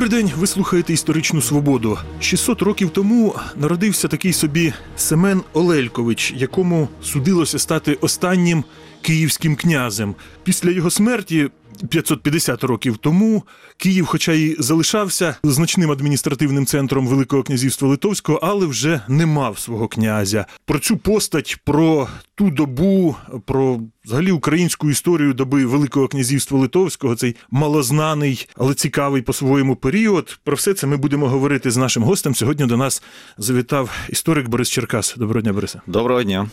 Добрий день, ви слухаєте історичну свободу. 600 років тому народився такий собі Семен Олелькович, якому судилося стати останнім київським князем. Після його смерті. 550 років тому Київ, хоча й залишався значним адміністративним центром Великого князівства Литовського, але вже не мав свого князя. Про цю постать, про ту добу, про взагалі українську історію доби Великого князівства Литовського, цей малознаний, але цікавий по-своєму період. Про все це ми будемо говорити з нашим гостем. Сьогодні до нас завітав історик Борис Черкас. Доброго дня, Борисе. Доброго дня.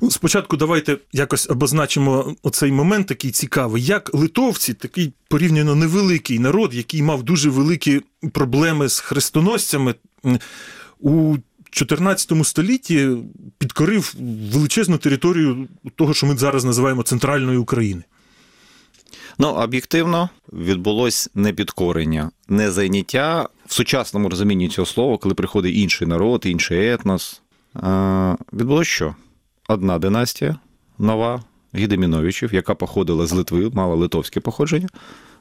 Ну, Спочатку давайте якось обозначимо оцей момент такий цікавий. Як литовці, такий порівняно невеликий народ, який мав дуже великі проблеми з хрестоносцями, у 14 столітті підкорив величезну територію того, що ми зараз називаємо центральної України. Ну, об'єктивно відбулось не підкорення, не зайняття в сучасному розумінні цього слова, коли приходить інший народ, інший етнос. Відбулось що? Одна династія нова Гідеміновичів, яка походила з Литви, мала литовське походження,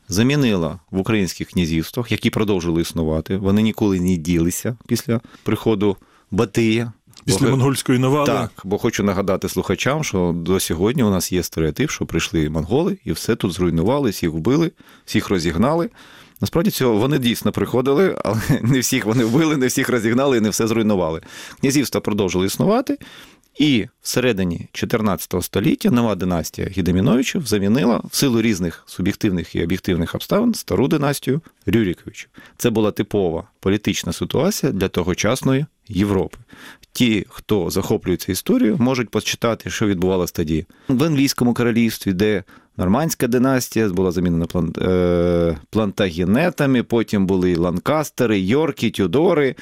замінила в українських князівствах, які продовжили існувати. Вони ніколи не ділися після приходу Батия. Після Бо- монгольської навали. Так, бо хочу нагадати слухачам, що до сьогодні у нас є стереотип, що прийшли монголи і все тут зруйнували, всіх вбили, всіх розігнали. Насправді цього вони дійсно приходили, але не всіх вони вбили, не всіх розігнали і не все зруйнували. Князівства продовжили існувати, і всередині 14 століття нова династія Гідеміновичів замінила в силу різних суб'єктивних і об'єктивних обставин стару династію Рюріковичів. Це була типова політична ситуація для тогочасної Європи. Ті, хто захоплюється історією, можуть почитати, що відбувалося тоді в англійському королівстві, де нормандська династія була замінена е... плантагенетами, потім були ланкастери, Йорки, Тюдори,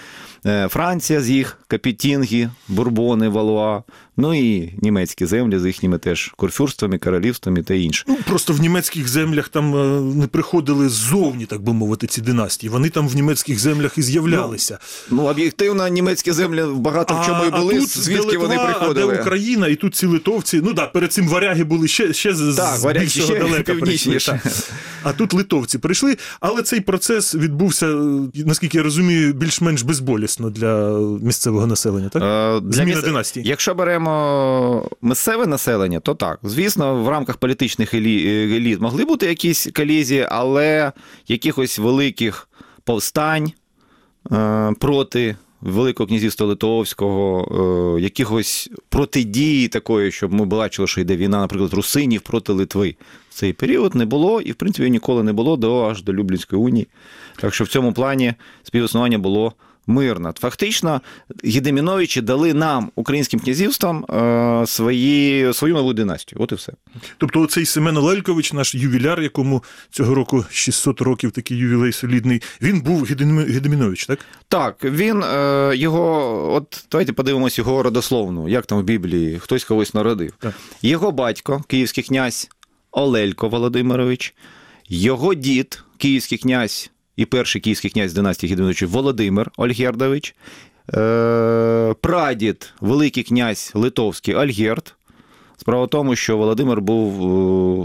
е... Франція з їх капітінги, бурбони, валуа, ну і німецькі землі з їхніми теж курфюрствами, королівствами та інше. Ну, просто в німецьких землях там е, не приходили ззовні, так би мовити, ці династії. Вони там в німецьких землях і з'являлися. Ну, об'єктивно, німецькі землі багато в чому і були, тут звідки де вони Литва, приходили. А де Україна, і тут ці литовці. Ну да, перед цим варяги були ще, ще Так, з варяги більшого ще далека північніше. А тут литовці прийшли, але цей процес відбувся, е, наскільки я розумію, більш-менш безболісно для місцевого населення. Так? Е, для Зміна міс- династії. Якщо беремо місцеве населення, то так. Звісно, в рамках політичних е, еліт могли бути якісь колізії, але якихось великих повстань е, проти Великого князівства Литовського, е, якихось протидії такої, щоб ми бачили, що йде війна, наприклад, русинів проти Литви. В цей період не було, і в принципі ніколи не було до аж до Люблінської унії. Так що в цьому плані співіснування було мирно. Фактично, Гідеміновичі дали нам, українським князівствам, е, свої, свою нову династію. От і все. Тобто, оцей Семен Олелькович, наш ювіляр, якому цього року 600 років такий ювілей солідний, він був Гедемі- Гедемінович, так? Так, він е, його, от давайте подивимось його родословну, як там в Біблії хтось когось народив. Так. Його батько, київський князь Олелько Володимирович, його дід, київський князь і перший київський князь династії Гідеміновичів Володимир Ольгердович, е, прадід, великий князь Литовський Альгерд. Справа в тому, що Володимир був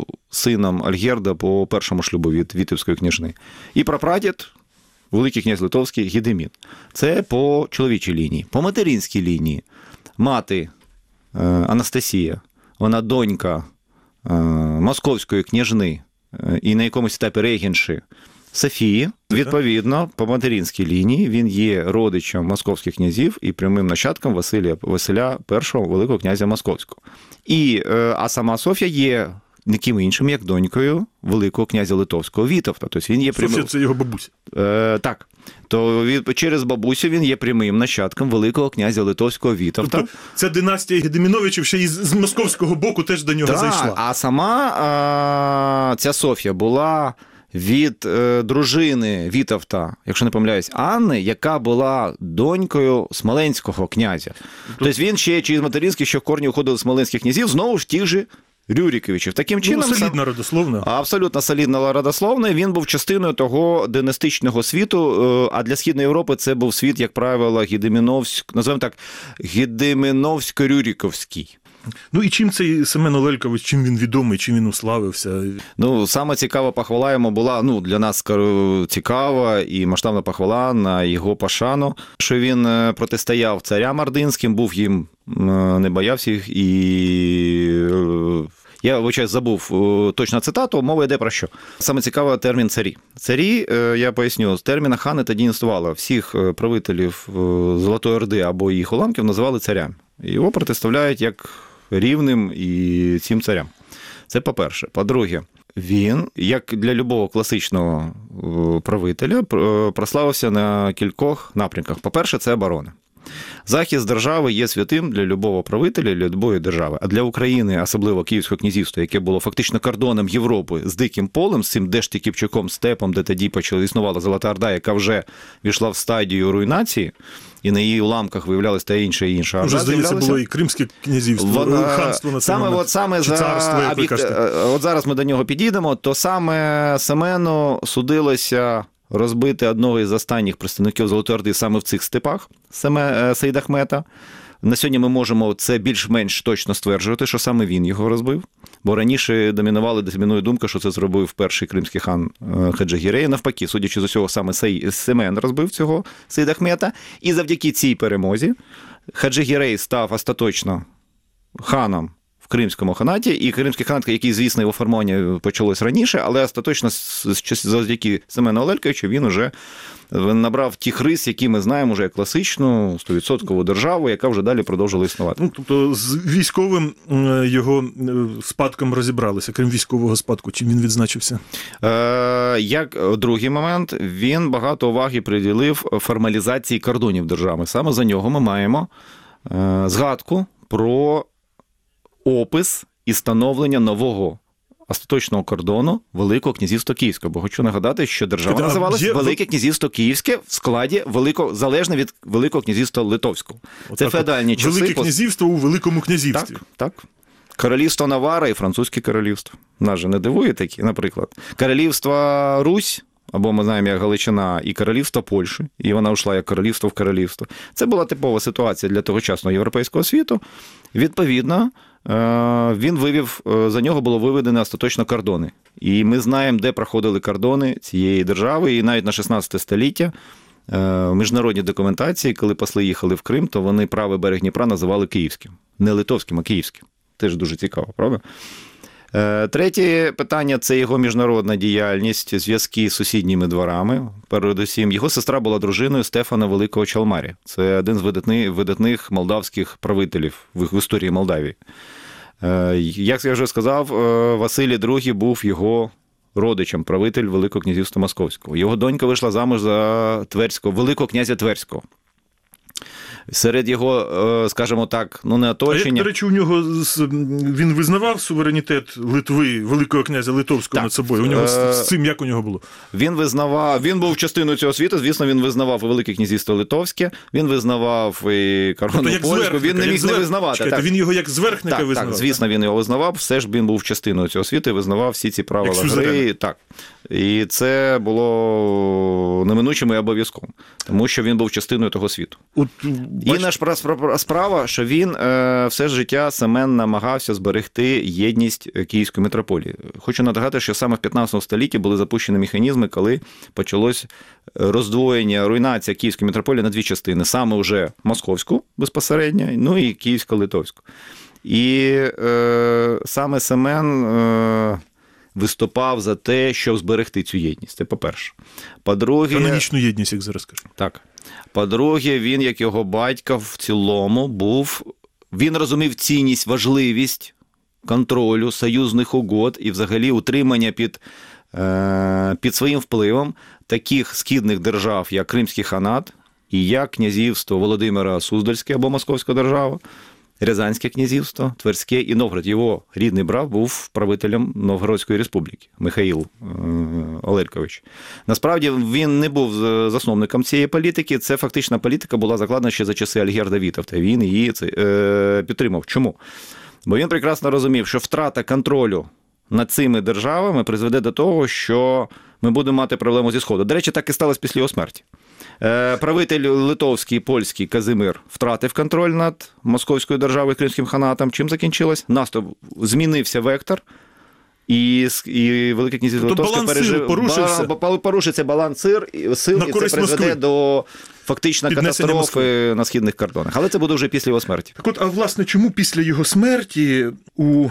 е, сином Альгерда по першому шлюбу від Вітебської княжни. І прапрадід Великий князь Литовський Гедемін. Це по чоловічій лінії. По материнській лінії мати е, Анастасія, вона донька московської княжни і на якомусь етапі регенші Софії. Відповідно, по материнській лінії він є родичем московських князів і прямим нащадком Василія Василя І, Великого князя Московського. І, е, а сама Софія є ніким іншим, як донькою Великого князя Литовського Вітовта. Тобто він є прямим. Софія це його бабуся. Е, так. То від, через бабусю він є прямим нащадком Великого князя Литовського Вітовта. Тобто ця династія Гедеміновичів ще й з з московського боку теж до нього Так, зайшла. А сама а, ця Софія була від е, дружини Вітовта, якщо не помиляюсь, Анни, яка була донькою Смоленського князя. Тобто він ще через материнських, що в корні уходили смоленських князів, знову ж тих же Рюріковичів. Таким Ну, чином, солідна родословна. Абсолютно солідна родословна. Він був частиною того династичного світу. е, А для Східної Європи це був світ, як правило, Гідеміновськ, називаємо так, Гідеміновсько-Рюріковський. Ну і чим цей Семен Олелькович, чим він відомий, чим він уславився? Ну, саме цікава похвала йому була ну, для нас цікава і масштабна похвала на його пошану, що він е, протистояв царям ординським, був їм, е, не боявся їх і. е, Я вибачаюсь, забув точно цитату, мова йде про що. Саме цікавий термін царі. Царі, я поясню, з терміна хани тоді існувало. Всіх правителів Золотої Орди або їх уламків називали царями. Його протиставляють як рівним і цим царям. Це по-перше. По-друге, він, як для любого класичного е, правителя, е, прославився на кількох напрямках. По-перше, це оборона. Захист держави є святим для любого правителя, для любої держави. А для України, особливо Київського князівства, яке було фактично кордоном Європи з диким полем, з цим Дешті Кіпчаком, степом, де тоді почала існувала Золота Орда, яка вже війшла в стадію руйнації, і на її уламках виявлялась та інша і. Уже, Орда здається, було і Кримське князівство, Вона- ханство на саме, от, саме за царство, як ви об'єкт- кажете. е, От зараз ми до нього підійдемо, то саме Семену судилося розбити одного із останніх представників Золотої Орди саме в цих степах Семе, е, Саїд Ахмета. На сьогодні ми можемо це більш-менш точно стверджувати, що саме він його розбив. Бо раніше домінували домінує думка, що це зробив перший кримський хан е, Хаджагірей. Навпаки, судячи з усього, саме Семен розбив цього Саїд Ахмета. І завдяки цій перемозі Хаджагірей став остаточно ханом в Кримському ханаті, і Кримський ханат, який, звісно, його формування почалось раніше, але остаточно завдяки Семену Олельковичу він уже набрав тих рис, які ми знаємо вже як класичну 100% державу, яка вже далі продовжила існувати. Ну, тобто з військовим е, його е, спадком розібралися, крім військового спадку, чим він відзначився? Е, як другий момент, він багато уваги приділив формалізації кордонів держави. Саме за нього ми маємо е, згадку про опис і становлення нового. Остаточного кордону Великого князівства Київського. Бо хочу нагадати, що держава Так, а називалася є- Велике князівство Київське в складі великого залежно від Великого князівства Литовського. Це Отак феодальні часи. Велике пос- князівство у Великому князівстві. так, так. Королівство Навара і Французьке королівство. Нас же не дивує такі, наприклад. Королівство Русь, або ми знаємо як Галичина, і королівство Польщі, і вона йшла як королівство в королівство. Це була типова ситуація для тогочасного європейського світу. Відповідно, він вивів, е, за нього було виведено остаточно кордони. І ми знаємо, де проходили кордони цієї держави, і навіть на 16 століття. е, В міжнародній документації, коли посли їхали в Крим, то вони правий берег Дніпра називали Київським. Не литовським, а київським. Теж дуже цікаво, правда? Е, Третє питання це його міжнародна діяльність, зв'язки з сусідніми дворами. Передусім, його сестра була дружиною Стефана Великого Чалмарі. Це один з видатних, видатних молдавських правителів в, історії Молдавії. Е, Як я вже сказав, е, Василій II був його родичем, правитель Великого князівства Московського. Його донька вийшла замуж за Тверського, Великого князя Тверського. Серед його, е, скажімо так, ну не А як, оточення. до речі, у нього він визнавав суверенітет Литви, Великого князя Литовського Так. над собою. У нього з, Е, з цим як у нього було? Він визнавав, він був частиною цього світу. Звісно, він визнавав і Велике князівство Литовське, він визнавав і корону Тобто польську. Він не міг не визнавати. Чекайте, так. Він його як зверхника Так, визнавав. так, звісно, він його визнавав. Все ж він був частиною цього світу і визнавав всі ці правила Як гри. Так. І це було неминучим і обов'язковим, тому що він був частиною того світу. От, Інша ж справа, що він е, все життя Семен намагався зберегти єдність Київської митрополії. Хочу нагадати, що саме в 15 столітті були запущені механізми, коли почалось роздвоєння, руйнація Київської митрополії на дві частини: саме вже московську безпосередньо, ну і київсько-литовську. І е, саме Семен. Е, Виступав за те, щоб зберегти цю єдність. Це по-перше. По-друге, канонічну єдність, як зараз кажуть. так. По-друге, він, як його батько, в цілому був. Він розумів цінність, важливість контролю союзних угод і взагалі утримання під, е, під своїм впливом таких східних держав, як Кримський ханат і як князівство Володимира Суздальське або Московська держава. Рязанське князівство, Тверське і Новгород. Його рідний брат був правителем Новгородської республіки Михаїл е, Олелькович. Насправді він не був засновником цієї політики. Це фактична політика була закладена ще за часи Альгерда Вітовта. Він її е, підтримав. Чому? Бо він прекрасно розумів, що втрата контролю над цими державами призведе до того, що ми будемо мати проблему зі Сходу. До речі, так і сталося після його смерті. Е, Правитель литовський і польський Казимир втратив контроль над Московською державою Кримським ханатом. Чим закінчилось? Наступ змінився вектор. І, і Велике князівство Тобто Литовське пережив... порушився? Ба- порушиться баланс сил, і- сил На і це призведе Москви. до фактично Піднесення катастрофи на східних кордонах. Але це буде вже після його смерті. Так от, а власне, чому після його смерті у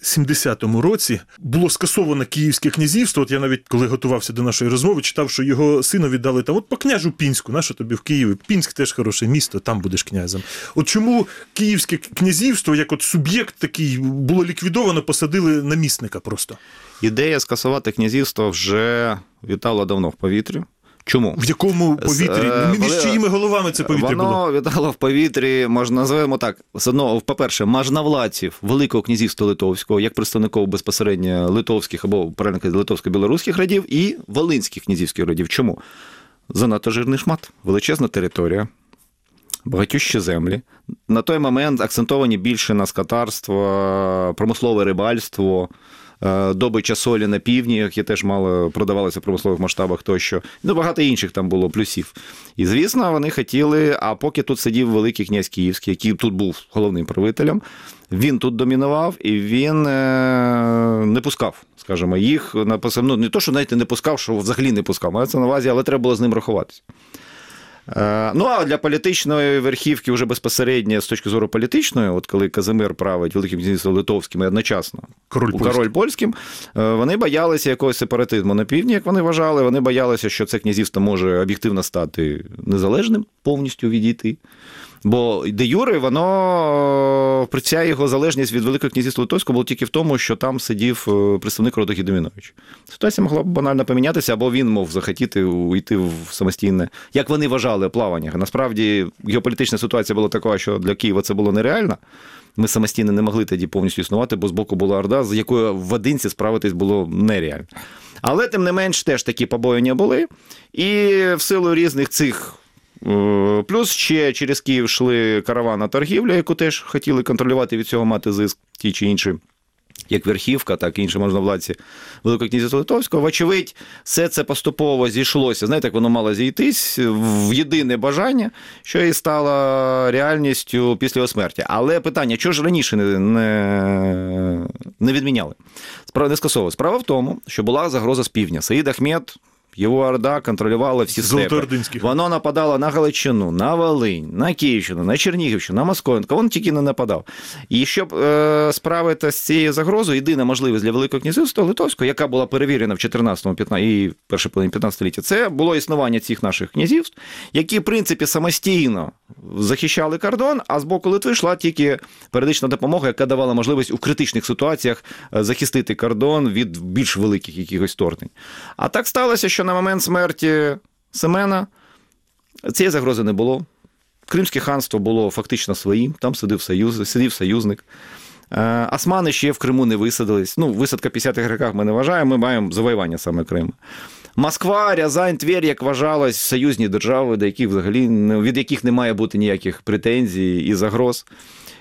1470 році було скасовано Київське князівство? От я навіть коли готувався до нашої розмови, читав, що його сину віддали там, от по княжу Пінську, на що тобі в Києві? Пінськ теж хороше місто, там будеш князем. От чому Київське князівство, як от суб'єкт такий, було ліквідовано, посадили намісника просто? Ідея скасувати князівство вже вітала давно в повітрі. Чому? В якому повітрі? Е, Між чиїми головами це повітря Воно було? вітало в повітрі, можна називаємо так. З одного, по-перше, можновладців Великого князівства Литовського, як представників безпосередньо литовських або правильно казати, литовсько-білоруських радів, і волинських князівських радів. Чому? Занадто жирний шмат, величезна територія, багатющі землі. На той момент акцентовані більше на скотарство, промислове рибальство. Е, Добича солі на півдні, які теж мало продавалися в промислових масштабах тощо. Ну, багато інших там було плюсів. І звісно, вони хотіли. А поки тут сидів великий князь Київський, який тут був головним правителем, він тут домінував і він е, не пускав, скажімо, їх на посад- ну, не то, що навіть не пускав, що взагалі не пускав. Мається на увазі, але треба було з ним рахуватися. Е, Ну, а для політичної верхівки вже безпосередньо з точки зору політичної, от коли Казимир править Великим князівством Литовським і одночасно Король у король польським, е, вони боялися якогось сепаратизму на півдні, як вони вважали. Вони боялися, що це князівство може об'єктивно стати незалежним, повністю відійти. Бо де Юре, воно ця його залежність від Великого князівства Литовського була тільки в тому, що там сидів е, представник роду Гідемінович. Ситуація могла б банально помінятися, або він мов захотіти уйти в самостійне, як вони вважали, плавання. Насправді геополітична ситуація була така, що для Києва це було нереально. Ми самостійно не могли тоді повністю існувати, бо з боку була Орда, з якою в одинці справитись було нереально. Але тим не менш теж такі побоювання були. І в силу різних цих. Е, Плюс ще через Київ йшли каравана торгівля, яку теж хотіли контролювати від цього мати зиск ті чи інші, як верхівка, так і інші можновладці Великого князівства Литовського. Вочевидь, все це поступово зійшлося. Знаєте, як воно мало зійтись в єдине бажання, що і стало реальністю після його смерті. Але питання, чого ж раніше не, не, не відміняли? Справа не скасовували. Справа в тому, що була загроза з півдня. Саїд Ахмед. Його орда контролювала всі степи. Воно нападало на Галичину, на Волинь, на Київщину, на Чернігівщину, на. Кого він тільки не нападав. І щоб е, справитися з цією загрозою, єдина можливість для Великого князівства Литовського, яка була перевірена в 14 15 і першій половині 15 століття, це було існування цих наших князівств, які, в принципі, самостійно захищали кордон, а з боку Литви йшла тільки періодична допомога, яка давала можливість у критичних ситуаціях е, захистити кордон від більш великих якихось вторгнень. А так сталося, що на момент смерті Семена цієї загрози не було. Кримське ханство було фактично своїм, там сидів, союз, сидів союзник. Е, Османи ще в Криму не висадились. Ну, висадка в 50-х роках ми не вважаємо, ми маємо завоювання саме Криму. Москва, Рязань, Тверь, як вважалось, союзні держави, до яких взагалі від яких не має бути ніяких претензій і загроз.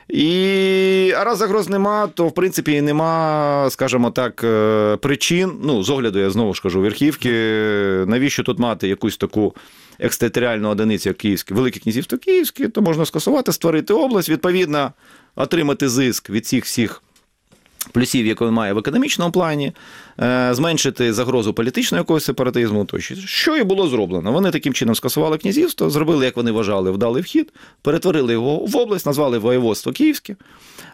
І а раз загроз нема, то в принципі і нема, скажімо так, е, причин. Ну, з огляду, я знову ж кажу, верхівки, навіщо тут мати якусь таку екстериторіальну одиницю, як Київське, Велике князівство Київське, то можна скасувати, створити область, відповідно, отримати зиск від цих всіх плюсів, які він має в економічному плані, е, зменшити загрозу політичного якогось сепаратизму, тощо. що і було зроблено. Вони таким чином скасували князівство, зробили, як вони вважали, вдалий вхід, перетворили його в область, назвали воєводство Київське.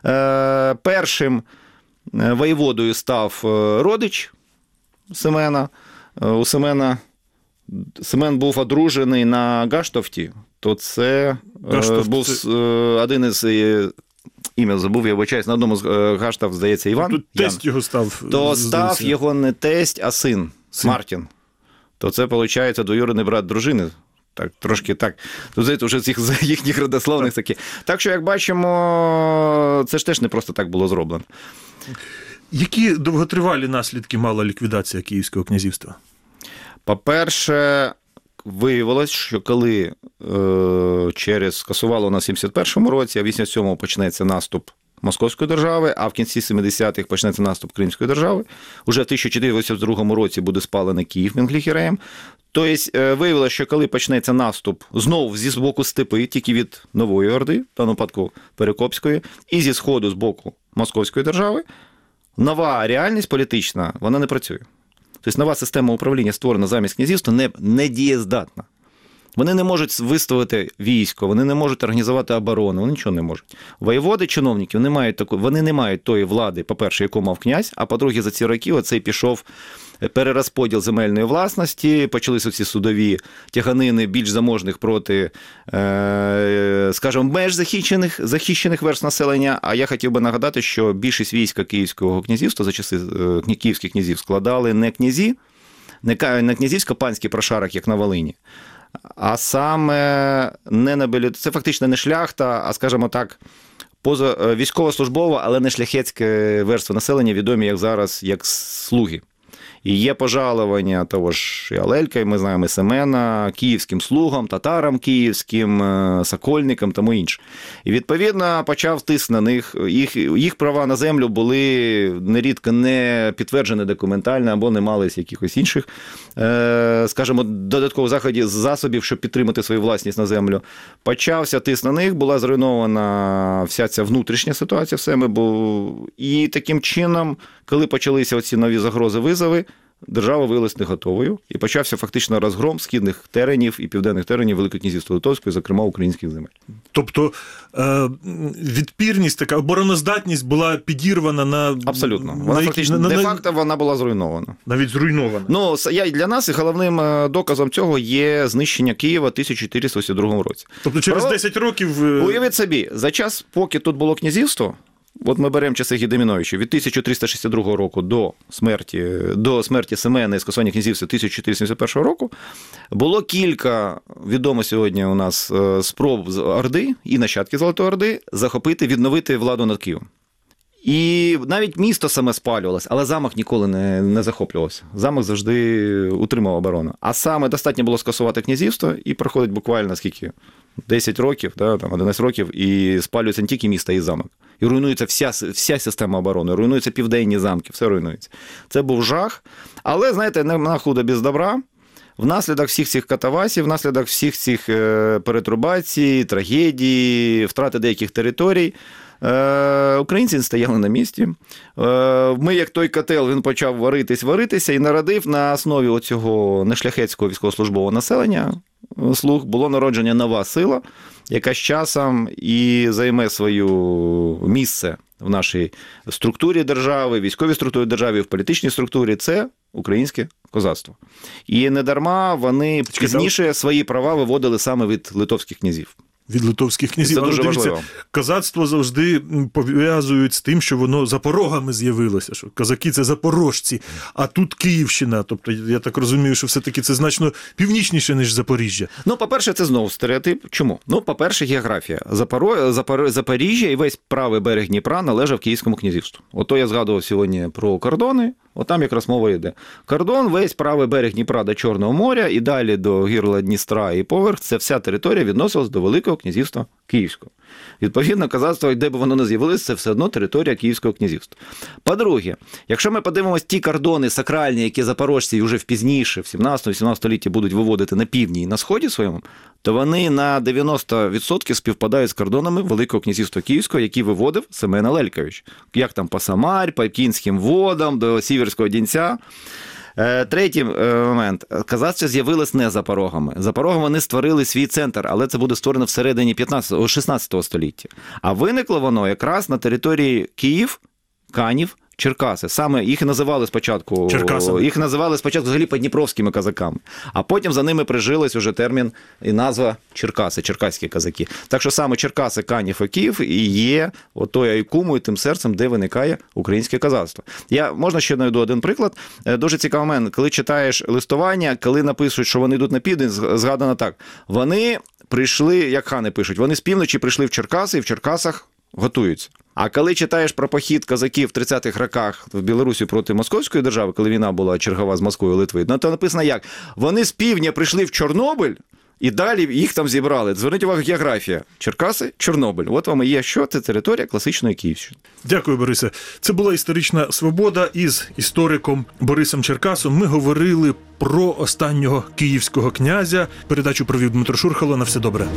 Е, Першим е, воєводою став родич Семена. У Семена Семен був одружений на Гаштовті, то це Гаштовт був це- один із. Е, Ім'я забув, я вибачаюсь, на одному з е, Гаштов, здається, Іван. Тут Ян. тесть його став. То здається. став його не тесть, а син, Син. Мартін. То це, виходить, двоюрідний брат дружини. Так, трошки так. Тут знаєте, вже цих з їхніх родословних такі. Так що, як бачимо, це ж теж не просто так було зроблено. Які довготривалі наслідки мала ліквідація Київського князівства? По-перше, виявилось, що коли е, через скасувало на 71-му році, а в 87-му почнеться наступ Московської держави, а в кінці 70-х почнеться наступ Кримської держави. Уже в 1482 році буде спалений Київ Менгліхіреєм. Тобто е, виявилося, що коли почнеться наступ знову зі боку степи, тільки від Нової Орди, в даному випадку Перекопської, і зі сходу з боку Московської держави, нова реальність політична вона не працює. Тобто нова система управління, створена замість князівства, не, не дієздатна. Вони не можуть виставити військо, вони не можуть організувати оборону, вони нічого не можуть. Воєводи, чиновники, вони, мають таку, вони не мають тої влади, по-перше, яку мав князь, а по-друге, за ці роки оцей пішов перерозподіл земельної власності, почалися ці судові тяганини більш заможних проти, е, скажімо, меж захищених, захищених верст населення. А я хотів би нагадати, що більшість війська Київського князівства за часи е, київських князів складали не князі, не князівсько-панський прошарок, як на Волині, а саме не на це фактично не шляхта, а скажімо так, поза е, військовослужбова, але не шляхетське верство населення, відомі як зараз як слуги. Є пожалування того ж і Алелька, і ми знаємо і Семена, київським слугам, татарам київським, е, сокольникам тому інше. І відповідно почав тиск на них. Їх, їх права на землю були нерідко не підтверджені документально або не мали якихось інших, е, скажімо, додаткових заходів, засобів, щоб підтримати свою власність на землю. Почався тиск на них, була зруйнована вся ця внутрішня ситуація в себе. Бо... І таким чином, коли почалися оці нові загрози, визови, держава виявилась не готовою, і почався фактично розгром східних теренів і південних теренів Великої князівства Литовської, зокрема українських земель. Тобто е, відпірність, така обороноздатність була підірвана на Абсолютно. Вона які- фактично на- на- де-факто вона була зруйнована. навіть зруйнована. Ну, я для нас і головним е, доказом цього є знищення Києва в 1482 році. Тобто через Право- 10 років. е, Уявіть собі, за час, поки тут було князівство, от ми беремо часи Гедеміновича, від 1362 року до смерті, до смерті Семена і скасування князівства 1471 року, було кілька відомо сьогодні у нас е, спроб з Орди і нащадки Золотої Орди захопити, відновити владу над Києвом. І навіть місто саме спалювалося, але замок ніколи не, не захоплювався. Замок завжди утримав оборону. А саме достатньо було скасувати князівство, і проходить буквально скільки? 10 років, да, там 11 років, і спалюється не тільки місто, і замок. І руйнується вся, вся система оборони, руйнуються південні замки, все руйнується. Це був жах. Але, знаєте, на худо без добра. Внаслідок всіх цих катавасів, внаслідок всіх цих е, перетрубацій, трагедій, втрати деяких територій. Е, Українці стояли на місці. Е, Ми, як той котел, він почав варитись, варитися і народив на основі оцього нешляхетського військовослужбового населення слуг було народження нова сила, яка з часом і займе свою місце в нашій структурі держави, військовій структурі держави, в політичній структурі. Це українське козацтво. І не дарма вони пізніше свої права виводили саме від литовських князів. Від литовських князів. Це Але дуже дивіться, важливо. козацтво завжди пов'язують з тим, що воно за порогами з'явилося. Що козаки це запорожці, а тут Київщина. Тобто, я так розумію, що все-таки це значно північніше, ніж Запоріжжя. Ну, по-перше, це знову стереотип. Чому? Ну, по-перше, географія. Запоро... Запор... Запоріжжя і весь правий берег Дніпра належав Київському князівству. Ото я згадував сьогодні про кордони. Отам якраз мова йде. Кордон, весь правий берег Дніпра до Чорного моря і далі до гірла Дністра і поверх. Це вся територія відносилась до Великого князівства Київського. Відповідно, казацтво, де б воно не з'явилося, це все одно територія Київського князівства. По-друге, якщо ми подивимось ті кордони сакральні, які запорожці вже в пізніше, в 17-18 столітті будуть виводити на півдні і на сході своєму, то вони на 90% співпадають з кордонами Великого князівства Київського, які виводив Семен Алелькович. Як там по Самарь, по Кінським водам, до Сіверського Дінця. Е, Третій е, момент. Казацтво з'явилось не за порогами. За порогами вони створили свій центр, але це буде створено всередині 15, 16 століття. А виникло воно якраз на території Київ, Канів, Черкаси. Саме їх і називали спочатку Черкасами. їх називали спочатку взагалі подніпровськими козаками, а потім за ними прижилась уже термін і назва Черкаси, черкаські козаки. Так що саме Черкаси, Канів і Київ і є отою айкумою, тим серцем, де виникає українське козацтво. Я можна ще наведу один приклад. Е, Дуже цікавий момент, коли читаєш листування, коли написують, що вони йдуть на південь, згадано так. Вони прийшли, як хани пишуть, вони з півночі прийшли в Черкаси і в Черкасах готуються. А коли читаєш про похід козаків в 30-х роках в Білорусі проти Московської держави, коли війна була чергова з Москвою Литвою, ну то написано як? Вони з півдня прийшли в Чорнобиль І далі їх там зібрали. Зверніть увагу, географія. Черкаси, Чорнобиль. От вам і є що це територія класичної Київщини. Дякую, Борисе. Це була історична свобода. Із істориком Борисом Черкасом ми говорили про останнього київського князя. Передачу провів Дмитро Шурхало. На все добре.